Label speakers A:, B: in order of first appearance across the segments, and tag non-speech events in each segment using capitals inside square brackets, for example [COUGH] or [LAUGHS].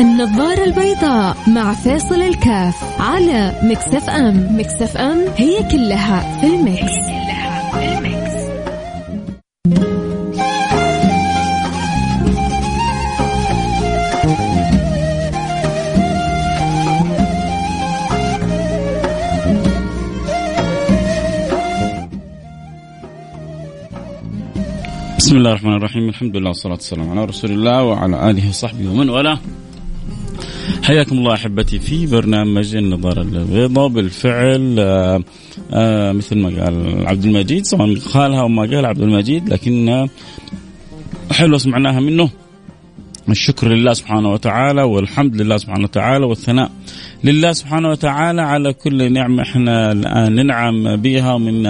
A: النظارة البيضاء مع فاصل الكاف على مكسف أم. مكسف أم هي كلها في المكس, هي كلها في المكس.
B: بسم الله الرحمن الرحيم. الحمد لله والصلاة والسلام على رسول الله وعلى آله وصحبه ومن والاه. حياكم الله أحبتي في برنامج النظارة البيضاء. بالفعل آآ آآ مثل ما قال عبد المجيد سواء قالها أو ما قال عبد المجيد لكن حلوة سمعناها منه. الشكر لله سبحانه وتعالى والحمد لله سبحانه وتعالى والثناء لله سبحانه وتعالى على كل نعمة إحنا الآن ننعم بها ومن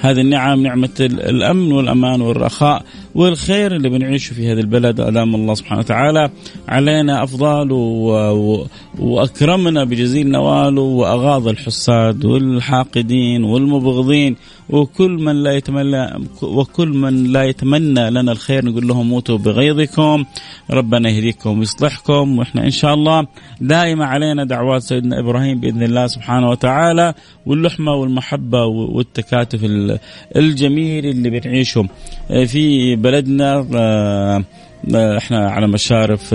B: هذه النعم نعمة الأمن والأمان والرخاء والخير اللي بنعيشه في هذا البلد أدام الله سبحانه وتعالى علينا أفضال وأكرمنا بجزيل نواله وأغاض الحساد والحاقدين والمبغضين وكل من لا يتمنى وكل من لا يتمنى لنا الخير نقول لهم موتوا بغيظكم ربنا يهديكم ويصلحكم وإحنا إن شاء الله دائما علينا دعوات سيدنا إبراهيم بإذن الله سبحانه وتعالى واللحمة والمحبة والتكاتف الجميل اللي بنعيشه في بلدنا إحنا على مشارف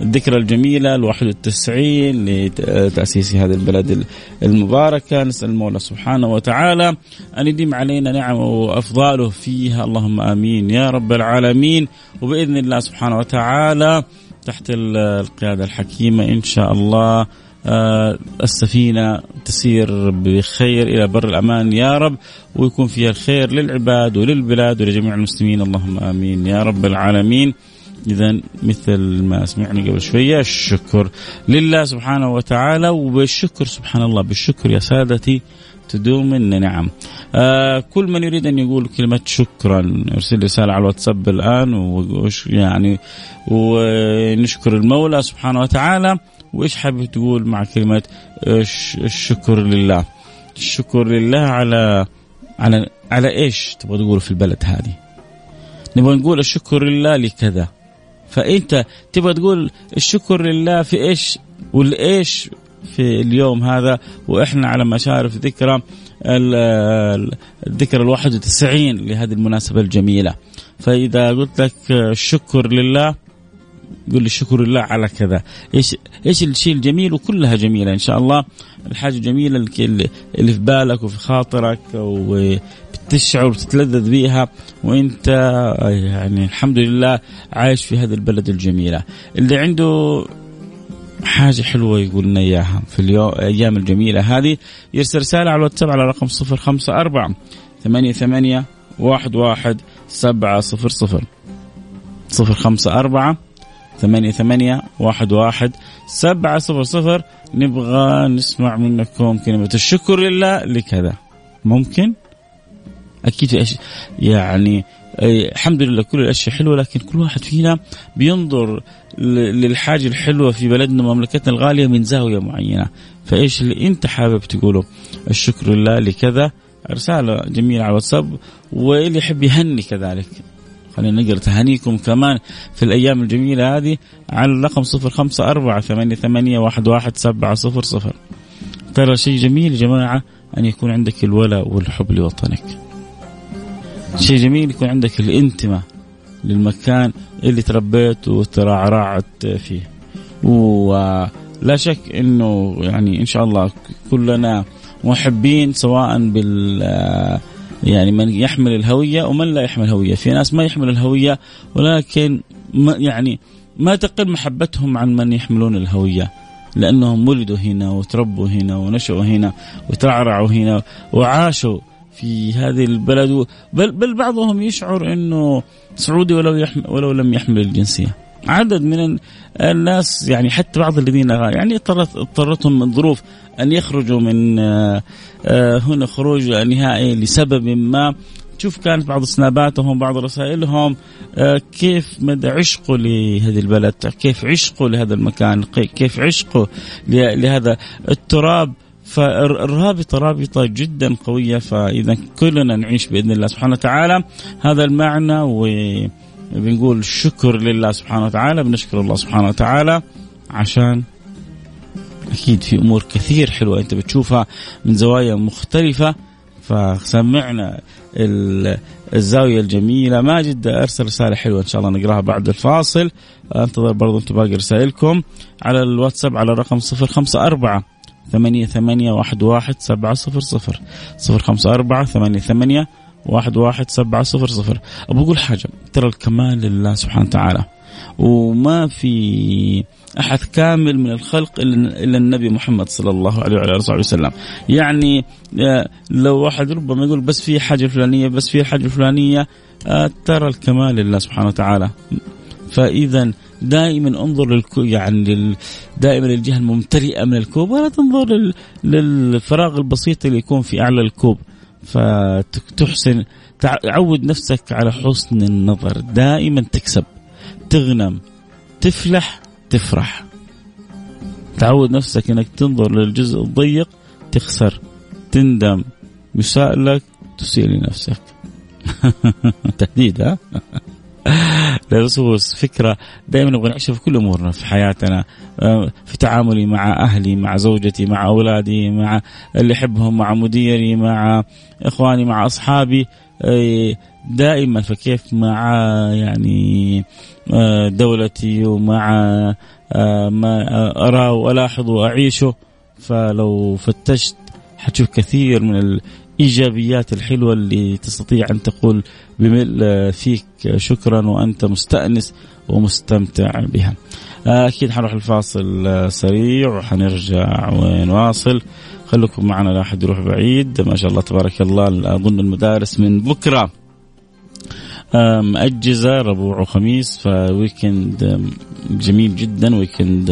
B: الذكرى الجميلة ال 91 لتأسيس هذه البلد المباركة. نسأل المولى سبحانه وتعالى أن يديم علينا نعمه وأفضاله فيها. اللهم آمين يا رب العالمين. وبإذن الله سبحانه وتعالى تحت القيادة الحكيمة إن شاء الله السفينة تسير بخير إلى بر الأمان يا رب ويكون فيها الخير للعباد وللبلاد ولجميع المسلمين. اللهم آمين يا رب العالمين. إذا مثل ما سمعنا قبل شوية الشكر لله سبحانه وتعالى وبالشكر سبحان الله بالشكر يا سادتي. تدوم النعم آه كل من يريد أن يقول كلمة شكرا يرسل رسالة على الواتساب الآن وش يعني ونشكر المولى سبحانه وتعالى. وإيش حابب تقول مع كلمة الشكر لله؟ الشكر لله على على على إيش تبغى تقول في البلد هذه؟ نبغى نقول الشكر لله لكذا. فأنت تبغى تقول الشكر لله في إيش والإيش في اليوم هذا وإحنا على مشارف ذكرى الذكرى ال 91 لهذه المناسبة الجميلة. فإذا قلت لك الشكر لله قل لي الشكر لله على كذا. إيش إيش الشيء الجميل؟ وكلها جميلة إن شاء الله. الحاجة الجميله اللي في بالك وفي خاطرك وبتشعر وتتلذذ بيها وإنت يعني الحمد لله عايش في هذه البلد الجميلة. اللي عنده حاجة حلوة يقول لنا إياها. في اليوم الأيام الجميلة هذه. يرسل رسالة على الواتساب على رقم صفر خمسة أربعة ثمانية ثمانية واحد واحد سبعة صفر صفر. صفر خمسة أربعة ثمانية ثمانية واحد واحد سبعة صفر صفر. نبغى نسمع منكم كلمة الشكر لله لكذا. ممكن؟ أكيد في أشياء يعني الحمد لله كل الأشياء حلوة لكن كل واحد فينا بينظر للحاجه الحلوة في بلدنا ومملكتنا الغالية من زاوية معينة. فإيش اللي أنت حابب تقوله؟ الشكر لله لكذا. رسالة جميلة على الواتساب واللي يحب يهني كذلك. خلينا نقرا تهانيكم كمان في الأيام الجميلة هذه على الرقم صفر خمسة أربعة ثمانية, ثمانية واحد, واحد سبعة صفر صفر. ترى شيء جميل يا جماعة أن يكون عندك الولاء والحب لوطنك. شيء جميل يكون عندك الانتماء. للمكان اللي تربيت وترعرعت فيه. ولا شك إنه يعني إن شاء الله كلنا محبين سواء بال يعني من يحمل الهوية ومن لا يحمل هوية في ناس ما يحمل الهوية ولكن ما يعني ما تقل محبتهم عن من يحملون الهوية. لأنهم ولدوا هنا وتربوا هنا ونشأوا هنا وترعرعوا هنا وعاشوا في هذه البلد. بل, بل بعضهم يشعر أنه سعودي ولو, يحمل ولو لم يحمل الجنسية. عدد من الناس يعني حتى بعض الذين يعني اضطرتهم من ظروف أن يخرجوا من هنا خروج نهائي لسبب ما. تشوف كانت بعض سناباتهم بعض رسائلهم كيف مدى عشقه لهذه البلد؟ كيف عشقه لهذا المكان؟ كيف عشقه لهذا التراب؟ فالرابطة رابطة جدا قوية فإذا كلنا نعيش بإذن الله سبحانه وتعالى. هذا المعنى و بنقول شكر لله سبحانه وتعالى بنشكر الله سبحانه وتعالى. عشان أكيد في أمور كثير حلوة أنت بتشوفها من زوايا مختلفة. فسمعنا الزاوية الجميلة. ماجد أرسل رسالة حلوة إن شاء الله نقراها بعد الفاصل. أنتظر برضو أنتم باقي رسائلكم على الواتساب على الرقم 054 ثمانية ثمانية واحد واحد سبعة صفر صفر. صفر خمسة أربعة ثمانية ثمانية واحد واحد سبعة صفر صفر. أقول حاجة ترى الكمال لله سبحانه وتعالى. وما في أحد كامل من الخلق الا النبي محمد صلى الله عليه وعلى آله وسلم. يعني آه، لو واحد ربما يقول بس في حاجة فلانيه بس في حاجة فلانيه آه، ترى الكمال لله سبحانه وتعالى. فاذا دائما انظر للكو يعني لل دائما للجهة الممتلئه من الكوب ولا تنظر لل للفراغ البسيط اللي يكون في أعلى الكوب. فتحسن تعود نفسك على حسن النظر. دائما تكسب تغنم تفلح تفرح. تعود نفسك إنك تنظر للجزء الضيق تخسر تندم. يساء لك تسيء لنفسك. [LAUGHS] تهديد ها؟ [LAUGHS] [LAUGHS] للصوص فكرة دائما نبغى نعيشها في كل أمورنا في حياتنا آه، في تعاملي مع أهلي مع زوجتي مع أولادي مع اللي احبهم مع مديري مع إخواني مع أصحابي. آه، دائما فكيف مع يعني آه، دولتي ومع ما أراه وألاحظ وأعيشه. فلو فتشت حتشوف كثير من الإيجابيات الحلوة اللي تستطيع أن تقول بملء فيك. شكرا وأنت مستأنس ومستمتع بها. أكيد حنروح الفاصل سريع وحنرجع ونواصل. خليكم معنا لا أحد يروح بعيد. ما شاء الله تبارك الله أظن المدارس من بكرة. مأجزة ربوع وخميس ف weekend جميل جدا. weekend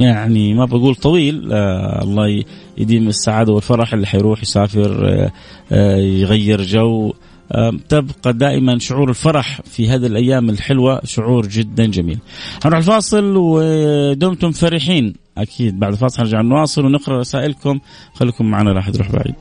B: يعني ما بقول طويل آه الله يديم السعادة والفرح اللي حيروح يسافر آه آه يغير جو. آه تبقى دائما شعور الفرح في هذه الأيام الحلوة شعور جدا جميل. هنروح الفاصل ودمتم فرحين. أكيد بعد الفاصل نرجع نواصل ونقرأ رسائلكم. خليكم معنا لا أحد يروح بعيد.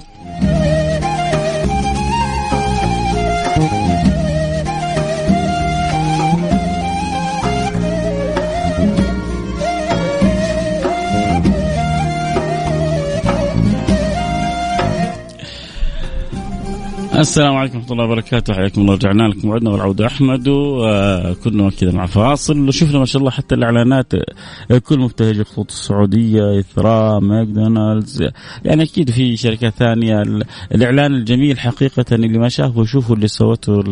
B: السلام عليكم ورحمة الله وبركاته. حياكم الله. رجعنا لكم وعدنا والعودة. أحمد وكنا كذا مع فاصل. وشفنا ما شاء الله حتى الإعلانات. الكل مبتهج خطوط السعودية إثراء ماكدونالدز. يعني أكيد في شركات ثانية. الإعلان الجميل حقيقة اللي ما شافه شوفوا اللي سوته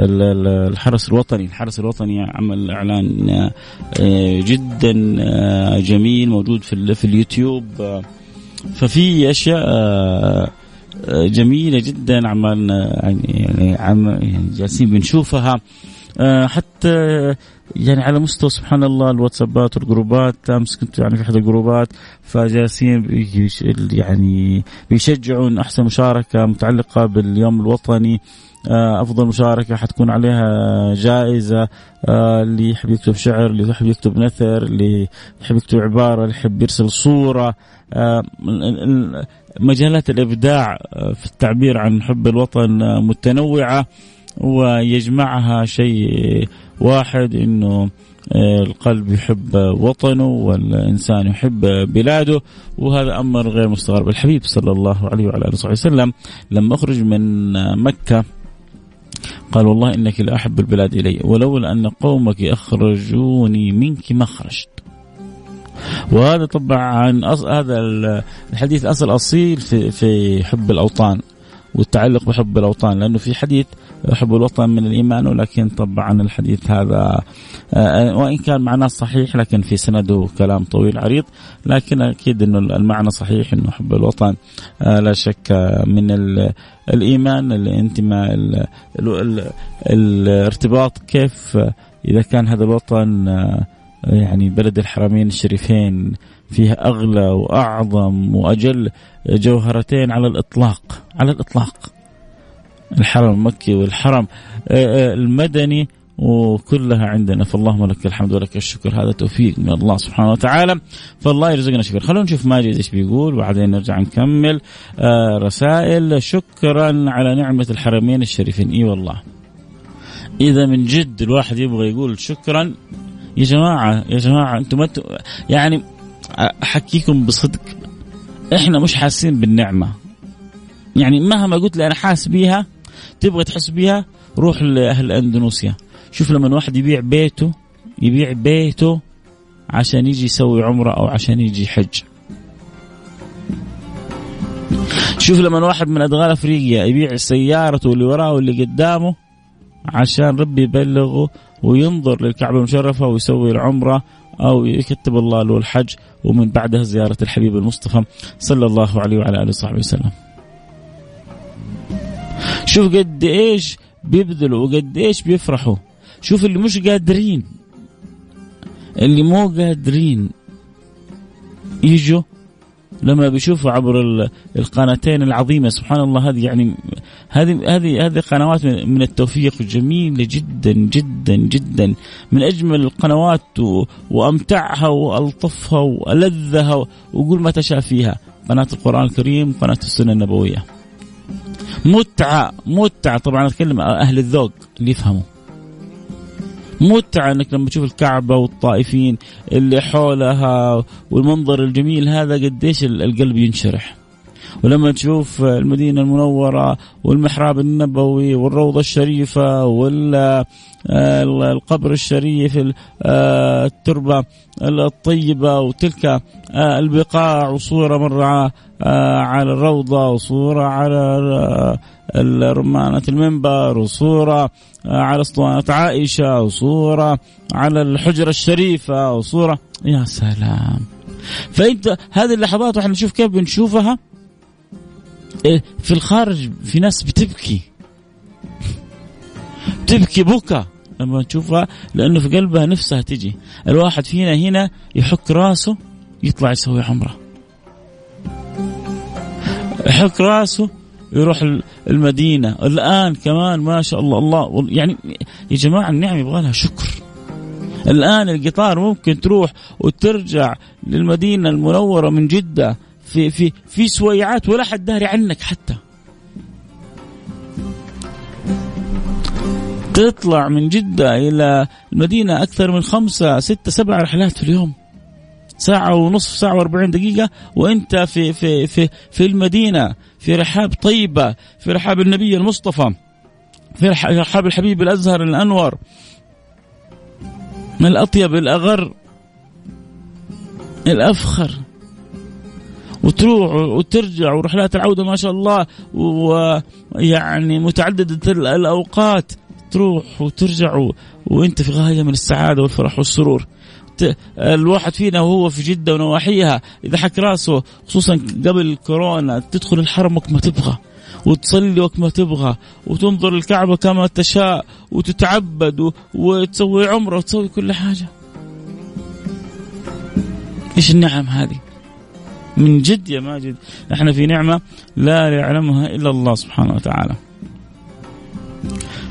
B: الحرس الوطني. الحرس الوطني عمل إعلان آه، جدا آه، جميل موجود في, اليوتيوب. ففي أشياء آه، جميلة جدا عمالنا يعني عم يعني جالسين بنشوفها. آه، حتى يعني على مستوى سبحان الله الواتسابات والجروبات أمس كنت يعني في أحد الجروبات فجالسين يعني بيشجعون أحسن مشاركة متعلقة باليوم الوطني. أفضل مشاركة حتكون عليها جائزة آه، اللي يحب يكتب شعر اللي يحب يكتب نثر اللي يحب يكتب عبارة اللي يحب يرسل صورة. مجالات الإبداع آه، في التعبير عن حب الوطن آه، متنوعة ويجمعها شيء واحد إنه آه، القلب يحب وطنه والإنسان يحب بلاده وهذا أمر غير مستغرب. الحبيب صلى الله عليه وعلى آله وصحبه وسلم لما أخرج من مكة. قال والله إنك لاحب البلاد إلي ولولا أن قومك اخرجوني منك ما خرجت. وهذا طبعا هذا الحديث أصل أصيل في في حب الأوطان. والتعلق بحب الأوطان لأنه في حديث حب الوطن من الإيمان ولكن طبعا الحديث هذا آه، وإن كان معناه صحيح لكن في سنده كلام طويل عريض لكن أكيد إنه المعنى صحيح إنه حب الوطن آه، لا شك من الإيمان الانتماء الارتباط كيف إذا كان هذا الوطن آه، يعني بلد الحرمين الشريفين فيها أغلى وأعظم وأجل جوهرتين على الإطلاق على الإطلاق. الحرم المكي والحرم آه، آه، المدني وكلها عندنا. فاللهم لك الحمد ولك الشكر. هذا توفيق من الله سبحانه وتعالى. فالله يرزقنا شكر خلونا نشوف ماجد إيش بيقول وبعدين نرجع نكمل. آه، رسائل. شكرا على نعمة الحرمين الشريفين. إي والله. إذا من جد الواحد يبغى يقول شكرا يا جماعة يا جماعة أنتم ما يعني أحكيكم بصدق. إحنا مش حاسين بالنعمة. يعني مهما قلت لي أنا حاس بيها تبغى تحس بيها روح لأهل أندونيسيا. شوف لما واحد يبيع بيته يبيع بيته عشان يجي يسوي عمرة أو عشان يجي يحج شوف لما واحد من أدغال أفريقيا يبيع سيارته اللي وراه واللي قدامه عشان ربي يبلغه وينظر للكعبة المشرفة ويسوي العمرة أو يكتب الله له الحج ومن بعدها زيارة الحبيب المصطفى صلى الله عليه وعلى آله وصحبه وسلم. شوف قد إيش بيبذلوا وقد إيش بيفرحوا. شوف اللي مش قادرين. اللي مو قادرين يجوا لما بيشوفوا عبر القناتين العظيمة. سبحان الله هذه يعني هذه هذه هذه قنوات من التوفيق جميلة جدا جدا جدا. من أجمل القنوات وأمتعها وألطفها وألذها وقول ما تشاء فيها. قناة القرآن الكريم قناة السنة النبوية. متعة متعة. طبعا أتكلم أهل الذوق اللي يفهموا. متعة إنك لما تشوف الكعبة والطائفين اللي حولها والمنظر الجميل هذا قديش القلب ينشرح. ولما تشوف المدينة المنورة والمحراب النبوي والروضة الشريفة والقبر الشريف التربة الطيبة وتلك البقاع وصورة مرة على الروضة وصورة على رمانة المنبر وصورة على أسطوانة عائشة وصورة على الحجرة الشريفة وصورة. يا سلام. فإنت هذه اللحظات وإحنا نشوف كيف بنشوفها؟ في الخارج في ناس بتبكي. تبكي بكى لما تشوفها لأنه في قلبها نفسها تجي. الواحد فينا هنا يحك راسه يطلع يسوي عمرة. يحك راسه يروح المدينة. الآن كمان ما شاء الله الله يعني يا جماعة النعم يبغى لها شكر. الآن القطار ممكن تروح وترجع للمدينة المنورة من جدة. في في في سويعات ولا حد داري عنك حتى. تطلع من جدة إلى المدينة أكثر من خمسة ستة سبع رحلات في اليوم. ساعة ونصف ساعة وأربعين دقيقة. وأنت في في في في المدينة في رحاب طيبة في رحاب النبي المصطفى في رحاب الحبيب الأزهر الأنور من الأطيب الأغر الأفخر. وتروح وترجع ورحلات العودة ما شاء الله ويعني متعددة الأوقات. تروح وترجع وأنت في غاية من السعادة والفرح والسرور. الواحد فينا وهو في جدة ونواحيها إذا حك راسه خصوصا قبل كورونا تدخل الحرم وقت ما تبغى وتصلي وقت ما تبغى وتنظر الكعبة كما تشاء وتتعبد وتسوي عمرة وتسوي كل حاجة. إيش النعم هذه؟ من جد يا ماجد إحنا في نعمة لا يعلمها إلا الله سبحانه وتعالى.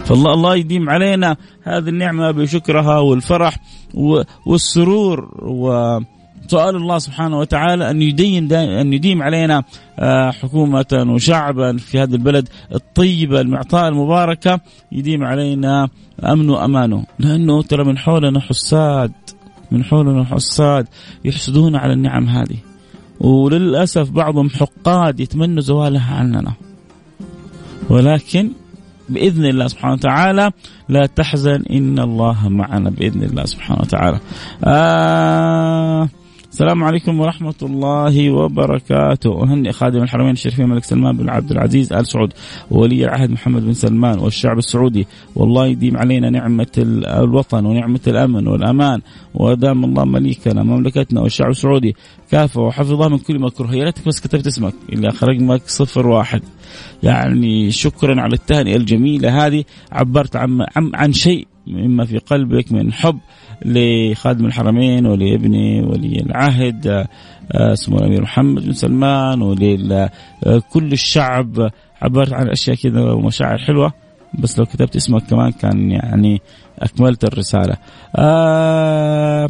B: فالله الله يديم علينا هذه النعمة بشكرها والفرح والسرور وسؤال الله سبحانه وتعالى أن يدين أن يديم علينا آه، حكومة وشعبا في هذا البلد الطيبة المعطاء المباركة يديم علينا أمن وأمانه. لأنه ترى من حولنا حساد من حولنا حساد يحسدون على النعم هذه. وللأسف بعضهم حقاد يتمنوا زوالها عننا ولكن بإذن الله سبحانه وتعالى لا تحزن إن الله معنا بإذن الله سبحانه وتعالى. آه السلام عليكم ورحمة الله وبركاته. أهنئ خادم الحرمين الشريفين الملك سلمان بن عبد العزيز آل سعود وولي العهد محمد بن سلمان والشعب السعودي. والله يديم علينا نعمة الوطن ونعمة الأمن والأمان ودام الله مليكنا مملكتنا والشعب السعودي. كافة وحفظه من كل مكروه. يا ريتك بس كتبت اسمك اللي رقمك صفر واحد. يعني شكرا على التهنئة الجميلة هذه. عبرت عن, عن شيء مما في قلبك من حب لخادم الحرمين ولابني ولي العهد آه، اسمه الأمير محمد بن سلمان ولكل الشعب. عبرت عن أشياء كذا ومشاعر حلوة بس لو كتبت اسمك كمان كان يعني أكملت الرسالة. آه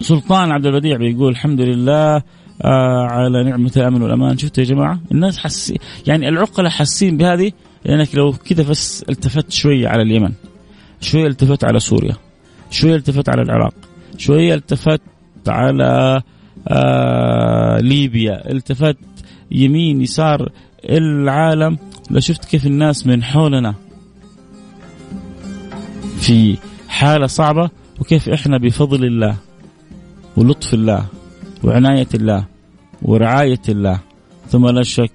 B: سلطان عبد البديع بيقول الحمد لله آه على نعمة الأمن والأمان. شفتوا يا جماعة؟ الناس حس يعني العقلاء حاسين بهذه لأنك لو كذا بس التفت شوية على اليمن. شوية التفت على سوريا. شوية التفت على العراق. شوية التفت على آه ليبيا. التفت يمين يسار العالم. لشفت كيف الناس من حولنا في حالة صعبة وكيف إحنا بفضل الله ولطف الله وعناية الله ورعاية الله. ثم لا شك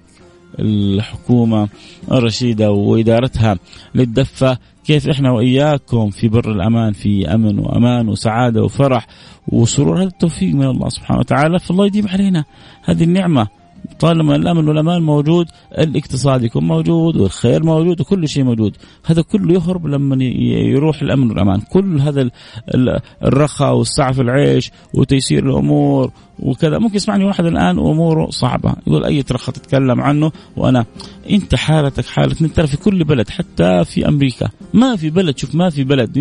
B: الحكومة الرشيدة وإدارتها للدفة كيف إحنا وإياكم في بر الأمان في أمن وأمان وسعادة وفرح وسرور. هذا التوفيق من الله سبحانه وتعالى فالله يديم علينا هذه النعمة. طالما الأمن والأمان موجود الاقتصاد يكون موجود والخير موجود وكل شيء موجود. هذا كله يهرب لما يروح الأمن والأمان. كل هذا الرخاء والسعة في العيش وتيسير الأمور وكذا. ممكن يسمعني واحد الآن؟ أموره صعبة. يقول أي ترخى تتكلم عنه؟ وأنا أنت حالتك حالة ترى في كل بلد حتى في أمريكا. ما في بلد شوف ما في بلد.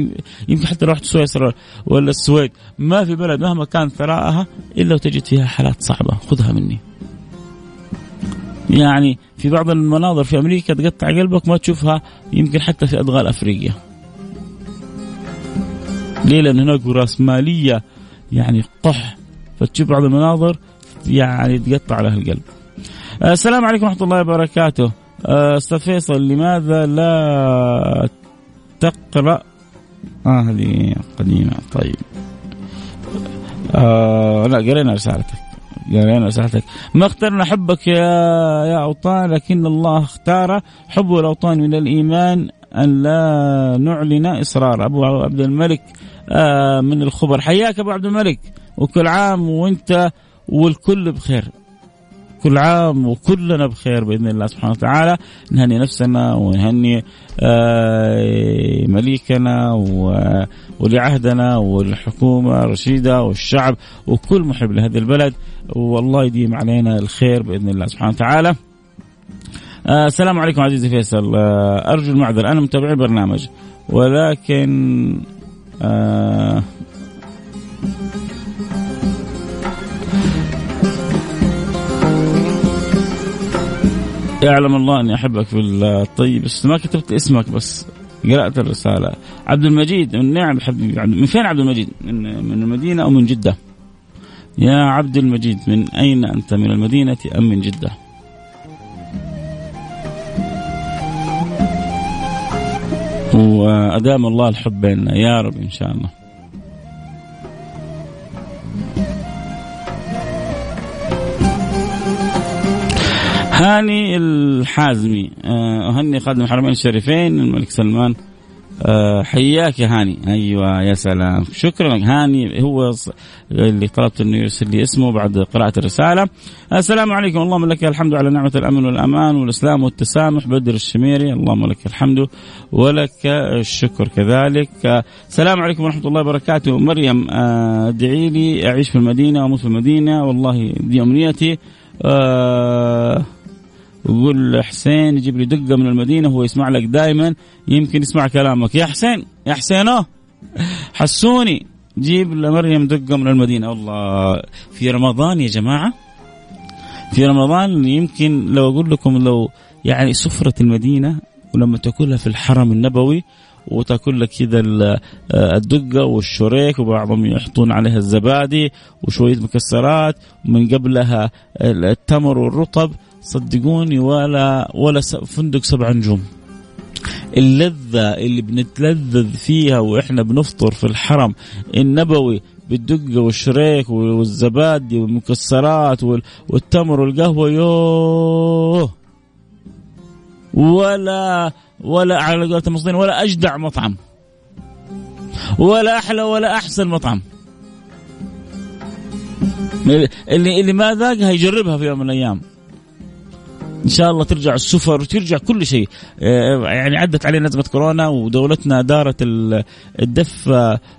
B: يمكن حتى لو رحت سويسرا ولا السويد ما في بلد مهما كان ثراءها إلا وتجد فيها حالات صعبة. خذها مني. يعني في بعض المناظر في أمريكا تقطع قلبك ما تشوفها يمكن حتى في أدغال أفريقيا. ليه؟ لأن هناك راسماليه يعني قح فتشوف بعض المناظر يعني تقطع لها القلب. آه، السلام عليكم ورحمة الله وبركاته. آه، أستاذ فيصل لماذا لا تقرأ آه هذه قديمة طيب. آه لا قرينا رسالتك. قال أنا سالتك ما اخترنا حبك يا يا أوطان لكن الله اختار حب الأوطان من الإيمان أن لا نعلن إصرار. أبو عبد الملك آه من الخبر. حياك أبو عبد الملك وكل عام وإنت والكل بخير. كل عام وكلنا بخير بإذن الله سبحانه وتعالى. نهني نفسنا ونهني آه، مليكنا ولي عهدنا والحكومة الرشيده والشعب وكل محب لهذه البلد. والله يديم علينا الخير بإذن الله سبحانه وتعالى. آه، السلام عليكم عزيزي فيصل. آه، أرجو المعذرة. أنا متابع البرنامج. ولكن آه يعلم الله أني أحبك في الطيب. بس ما كتبت اسمك بس قرأت الرسالة. عبد المجيد من نعم حبيبي. من فين عبد المجيد؟ من من المدينة أو من جدة؟ يا عبد المجيد من أين أنت؟ من المدينة أم من جدة؟ وأدام الله الحب بيننا يا رب إن شاء الله. هاني الحازمي. آه، أهني خادم الحرمين الشريفين الملك سلمان. أه حياك يا هاني. أيوه يا سلام. شكرا هاني هو اللي طلبت إنه يرسل لي اسمه بعد قراءة الرسالة. السلام عليكم. اللهم لك الحمد على نعمة الأمن والأمان والإسلام والتسامح بدر الشميري. اللهم لك الحمد ولك الشكر كذلك. السلام عليكم ورحمة الله وبركاته. مريم آه، ادعي لي أعيش في المدينة وأموت في المدينة. والله دي امنيتي أه ويقول حسين يجيب لي دقة من المدينة هو يسمع لك دائما يمكن يسمع كلامك. يا حسين يا حسينو حسوني جيب لمريم دقة من المدينة. والله في رمضان يا جماعة؟ في رمضان يمكن لو أقول لكم لو يعني سفرة المدينة ولما تاكلها في الحرم النبوي وتاكل لك كذا الدقة والشريك وبعضهم يحطون عليها الزبادي وشوية مكسرات ومن قبلها التمر والرطب صدقوني ولا ولا فندق سبع نجوم. اللذة اللي بنتلذذ فيها وإحنا بنفطر في الحرم النبوي بالدقة والشريك والزبادي والمكسرات والتمر والقهوة يوه! ولا ولا على قولة المصريين ولا أجدع مطعم. ولا أحلى ولا أحسن مطعم. اللي اللي ما ذاقها يجربها في يوم من الأيام. إن شاء الله ترجع السفر وترجع كل شيء. آه، يعني عدت علينا ازمه كورونا ودولتنا دارت الدف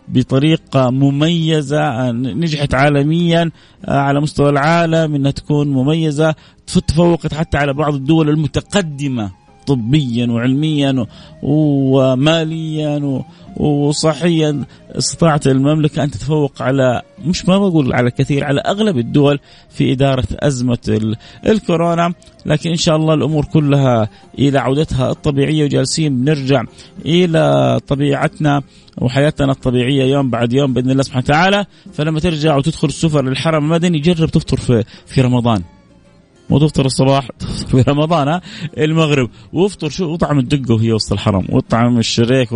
B: بطريقة مميزة نجحت عالميا آه، على مستوى العالم إنها تكون مميزة تفوقت حتى على بعض الدول المتقدمة طبيا وعلميا وماليا وصحيا استطاعت المملكة أن تتفوق على مش ما بقول على كثير على أغلب الدول في إدارة أزمة الكورونا. لكن إن شاء الله الأمور كلها إلى عودتها الطبيعية وجالسين بنرجع إلى طبيعتنا وحياتنا الطبيعية يوم بعد يوم بإذن الله سبحانه وتعالى. فلما ترجع وتدخل السفر للحرم المدني جرب تفطر في, في رمضان. مو تفطر الصباح في رمضان المغرب. وافطر شو؟ اطعم الدقة وهي وسط الحرم. واطعم الشريك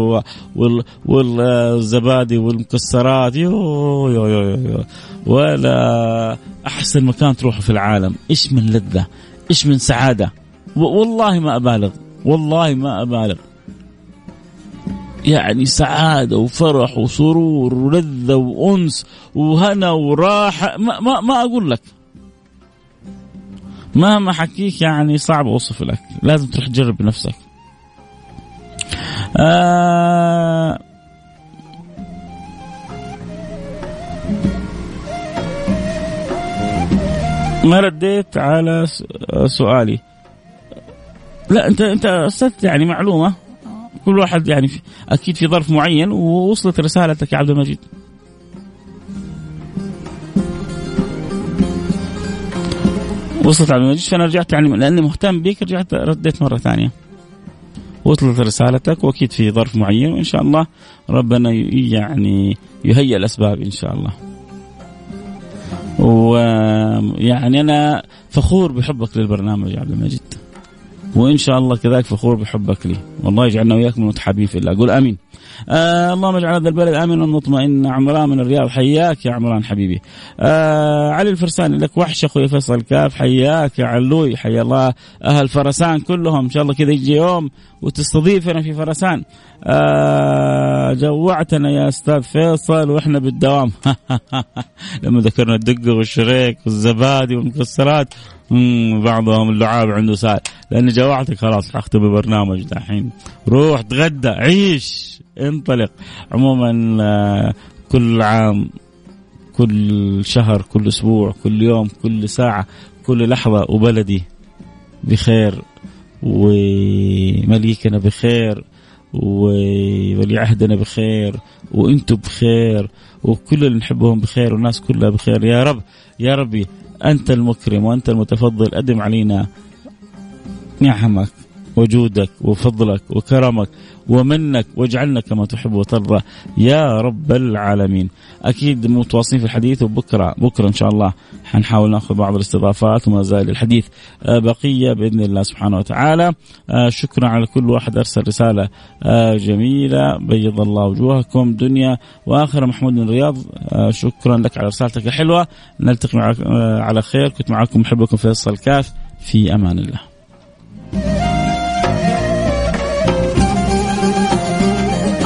B: والزبادي والمكسرات. يو يو يو يو ولا أحسن مكان تروحه في العالم. إيش من لذة؟ إيش من سعادة؟ والله ما أبالغ. والله ما أبالغ. يعني سعادة وفرح وسرور ولذة وأنس وهنا وراحة. ما, ما, ما أقول لك. مهما حكيك يعني صعب أوصف لك. لازم تروح تجرب بنفسك آه ما رديت على سؤالي. لا أنت أنت أرسلت يعني معلومة. كل واحد يعني أكيد في ظرف معين ووصلت رسالتك يا عبد المجيد. وصلت على المجلس فأنا رجعت يعني لأني مهتم بك رجعت رديت مرة ثانية وصلت رسالتك وأكيد في ظرف معين وإن شاء الله ربنا يعني يهيئ الأسباب إن شاء الله. ويعني أنا فخور بحبك للبرنامج يا عبد المجيد. وإن شاء الله كذلك فخور بحبك لي، والله يجعلنا وياك من متحابين في الله، أقول آمين. آه اللهم اجعل هذا البلد امنا مطمئنا عمران من الرياض حياك يا عمران حبيبي. آه علي الفرساني لك وحش أخوي فيصل كاف حياك يا علوي حيا الله. أهل فرسان كلهم إن شاء الله كذا يجي يوم وتستضيفنا في فرسان. آه جوعتنا يا أستاذ فيصل وإحنا بالدوام. [LAUGHS] لما ذكرنا الدقه والشريك والزبادي والمكسرات. بعضهم اللعاب عنده سال لاني جوعتك خلاص اختم البرنامج دحين. روح تغدى عيش انطلق. عموما آه، كل عام كل شهر كل أسبوع كل يوم كل ساعة كل لحظة وبلدي بخير ومليكنا بخير وولي عهدنا بخير وأنتم بخير وكل اللي نحبهم بخير والناس كلها بخير. يا رب يا ربي أنت المكرم وأنت المتفضل أدم علينا نعمك. وجودك وفضلك وكرمك ومنك واجعلنا كما تحب وترضى. يا رب العالمين. أكيد متواصلين في الحديث وبكرة بكرة إن شاء الله حنحاول نأخذ بعض الاستضافات وما زال الحديث آه، بقية بإذن الله سبحانه وتعالى. آه، شكرا على كل واحد أرسل رسالة آه، جميلة بيض الله وجوهكم دنيا وآخرة. محمود من الرياض شكرا لك على رسالتك الحلوة. نلتقي على خير. كنت معكم محبكم فيصل كاف. في أمان الله.